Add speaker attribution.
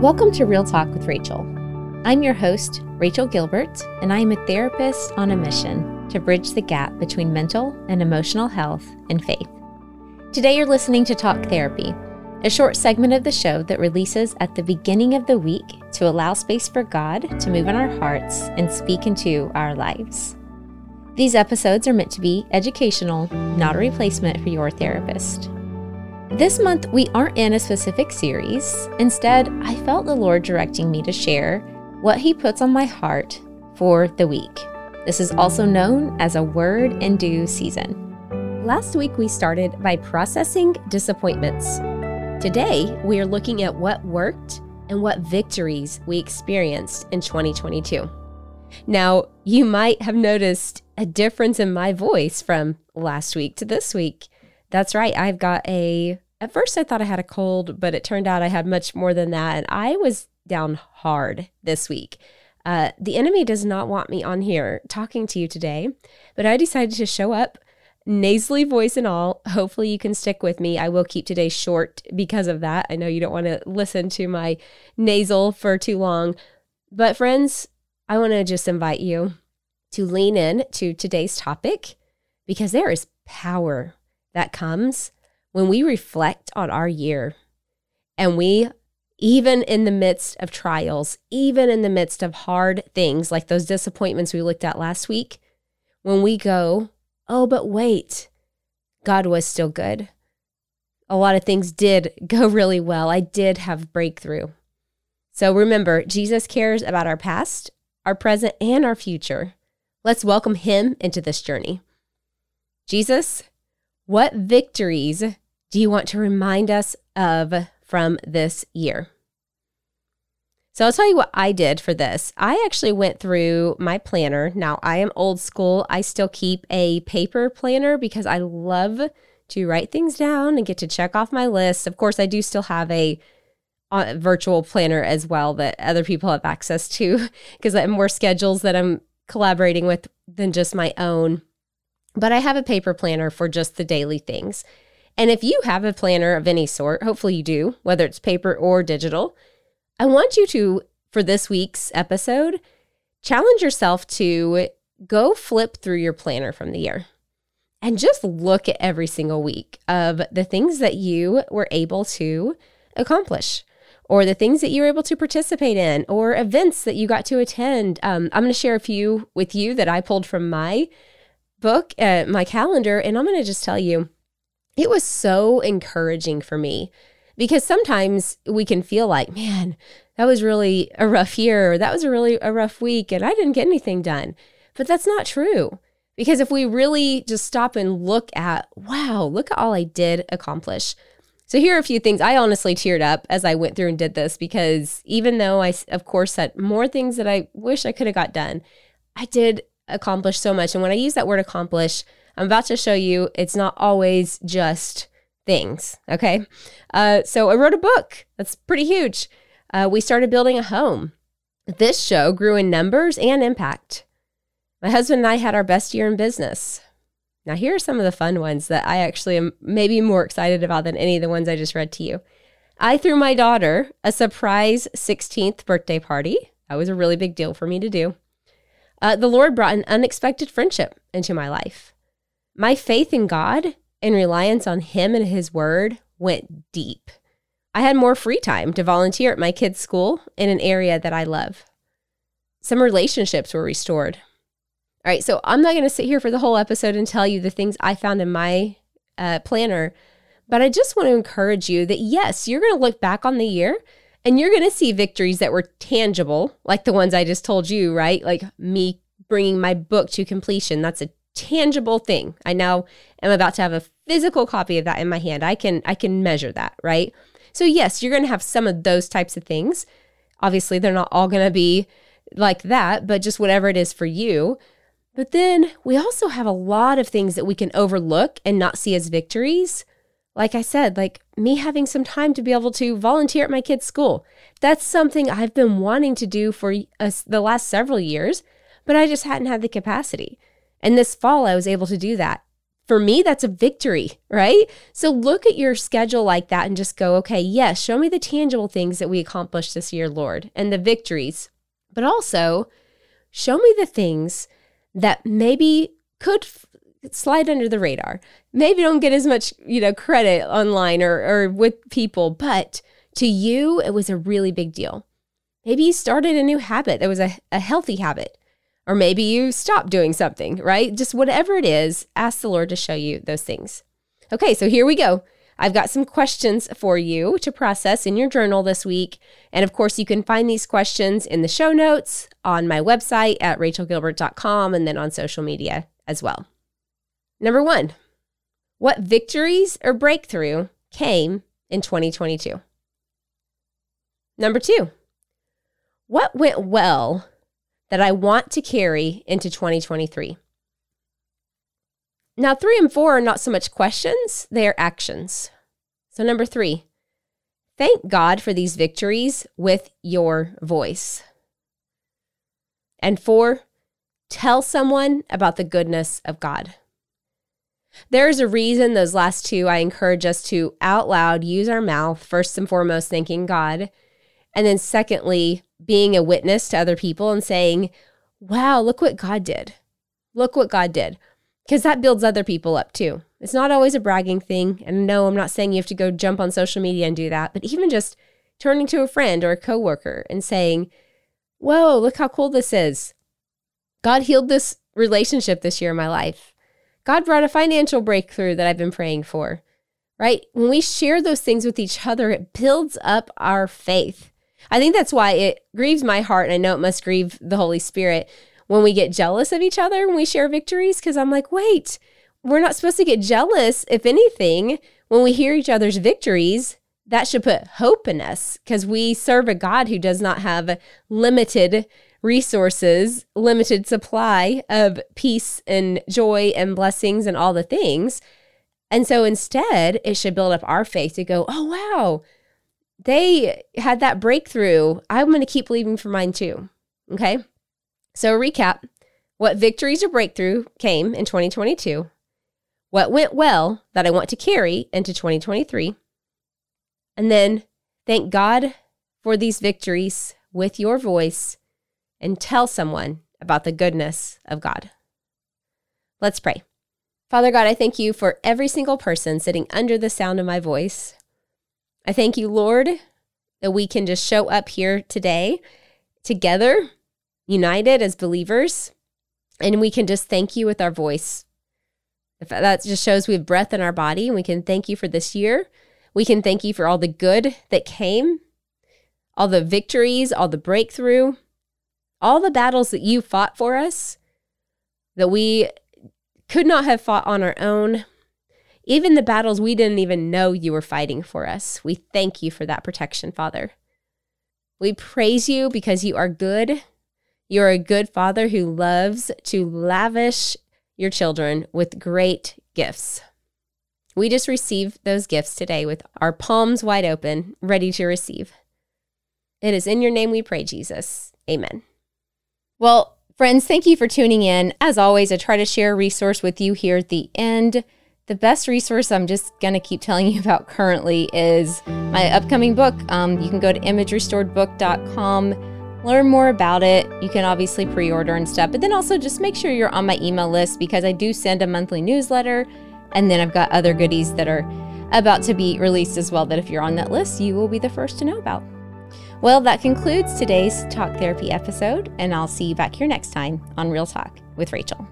Speaker 1: Welcome to Real Talk with Rachel. I'm your host, Rachel Gilbert, and I am a therapist on a mission to bridge the gap between mental and emotional health and faith. Today, you're listening to Talk Therapy, a short segment of the show that releases at the beginning of the week to allow space for God to move in our hearts and speak into our lives. These episodes are meant to be educational, not a replacement for your therapist. This month, we aren't in a specific series. Instead, I felt the Lord directing me to share what He puts on my heart for the week. This is also known as a word in due season. Last week, we started by processing disappointments. Today, we are looking at what worked and what victories we experienced in 2022. Now, you might have noticed a difference in my voice from last week to this week. That's right. I've got a, at first I thought I had a cold, but it turned out I had much more than that. And I was down hard this week. Uh, the enemy does not want me on here talking to you today, but I decided to show up, nasally voice and all. Hopefully, you can stick with me. I will keep today short because of that. I know you don't want to listen to my nasal for too long. But, friends, I want to just invite you to lean in to today's topic because there is power that comes when we reflect on our year and we, even in the midst of trials, even in the midst of hard things like those disappointments we looked at last week, when we go, oh, but wait, God was still good. A lot of things did go really well. I did have breakthrough. So remember, Jesus cares about our past, our present, and our future. Let's welcome him into this journey. Jesus, what victories do you want to remind us of from this year? So I'll tell you what I did for this. I actually went through my planner. Now, I am old school. I still keep a paper planner because I love to write things down and get to check off my list. Of course, I do still have a, a virtual planner as well that other people have access to because I have more schedules that I'm collaborating with than just my own but I have a paper planner for just the daily things. And if you have a planner of any sort, hopefully you do, whether it's paper or digital, I want you to, for this week's episode, challenge yourself to go flip through your planner from the year and just look at every single week of the things that you were able to accomplish or the things that you were able to participate in or events that you got to attend. Um, I'm going to share a few with you that I pulled from my book at my calendar and I'm going to just tell you it was so encouraging for me because sometimes we can feel like, man, that was really a rough year or that was a really a rough week and I didn't get anything done. But that's not true. Because if we really just stop and look at, wow, look at all I did accomplish. So here are a few things. I honestly teared up as I went through and did this because even though I, of course, had more things that I wish I could have got done, I did accomplish so much. And when I use that word accomplish, I'm about to show you it's not always just things. Okay. Uh, so I wrote a book. That's pretty huge. Uh, we started building a home. This show grew in numbers and impact. My husband and I had our best year in business. Now, here are some of the fun ones that I actually am maybe more excited about than any of the ones I just read to you. I threw my daughter a surprise 16th birthday party. That was a really big deal for me to do uh, the Lord brought an unexpected friendship into my life. My faith in God and reliance on Him and His Word went deep. I had more free time to volunteer at my kids' school in an area that I love. Some relationships were restored. All right, so I'm not going to sit here for the whole episode and tell you the things I found in my uh, planner, but I just want to encourage you that yes, you're going to look back on the year and you're going to see victories that were tangible, like the ones I just told you, right? Like me bringing my book to completion. That's a tangible thing. I now am about to have a physical copy of that in my hand. I can I can measure that, right? So yes, you're going to have some of those types of things. Obviously, they're not all going to be like that, but just whatever it is for you. But then we also have a lot of things that we can overlook and not see as victories like I said, like me having some time to be able to volunteer at my kids' school. That's something I've been wanting to do for uh, the last several years, but I just hadn't had the capacity. And this fall, I was able to do that for me, that's a victory, right? So look at your schedule like that and just go, okay, yes, show me the tangible things that we accomplished this year, Lord, and the victories. But also, show me the things that maybe could f- slide under the radar. Maybe don't get as much, you know, credit online or, or with people, but to you, it was a really big deal. Maybe you started a new habit that was a, a healthy habit. Or maybe you stop doing something, right? Just whatever it is, ask the Lord to show you those things. Okay, so here we go. I've got some questions for you to process in your journal this week. And of course, you can find these questions in the show notes on my website at rachelgilbert.com and then on social media as well. Number one, what victories or breakthrough came in 2022? Number two, what went well that I want to carry into 2023. Now, three and four are not so much questions, they are actions. So, number three, thank God for these victories with your voice. And four, tell someone about the goodness of God. There's a reason those last two I encourage us to out loud use our mouth, first and foremost, thanking God. And then, secondly, being a witness to other people and saying, wow, look what God did. Look what God did. Because that builds other people up too. It's not always a bragging thing. And no, I'm not saying you have to go jump on social media and do that, but even just turning to a friend or a coworker and saying, whoa, look how cool this is. God healed this relationship this year in my life. God brought a financial breakthrough that I've been praying for, right? When we share those things with each other, it builds up our faith. I think that's why it grieves my heart, and I know it must grieve the Holy Spirit when we get jealous of each other when we share victories, because I'm like, wait, we're not supposed to get jealous. If anything, when we hear each other's victories, that should put hope in us because we serve a God who does not have limited resources, limited supply of peace and joy and blessings and all the things. And so instead, it should build up our faith to go, oh, wow, they had that breakthrough. I'm going to keep believing for mine too. Okay. So, recap what victories or breakthrough came in 2022, what went well that I want to carry into 2023, and then thank God for these victories with your voice and tell someone about the goodness of God. Let's pray. Father God, I thank you for every single person sitting under the sound of my voice. I thank you, Lord, that we can just show up here today together, united as believers, and we can just thank you with our voice. If that just shows we have breath in our body, and we can thank you for this year. We can thank you for all the good that came, all the victories, all the breakthrough, all the battles that you fought for us that we could not have fought on our own even the battles we didn't even know you were fighting for us. We thank you for that protection, Father. We praise you because you are good. You're a good Father who loves to lavish your children with great gifts. We just receive those gifts today with our palms wide open, ready to receive. It is in your name we pray, Jesus. Amen. Well, friends, thank you for tuning in. As always, I try to share a resource with you here at the end. The best resource I'm just going to keep telling you about currently is my upcoming book. Um, you can go to imagerestoredbook.com, learn more about it. You can obviously pre order and stuff, but then also just make sure you're on my email list because I do send a monthly newsletter. And then I've got other goodies that are about to be released as well, that if you're on that list, you will be the first to know about. Well, that concludes today's talk therapy episode, and I'll see you back here next time on Real Talk with Rachel.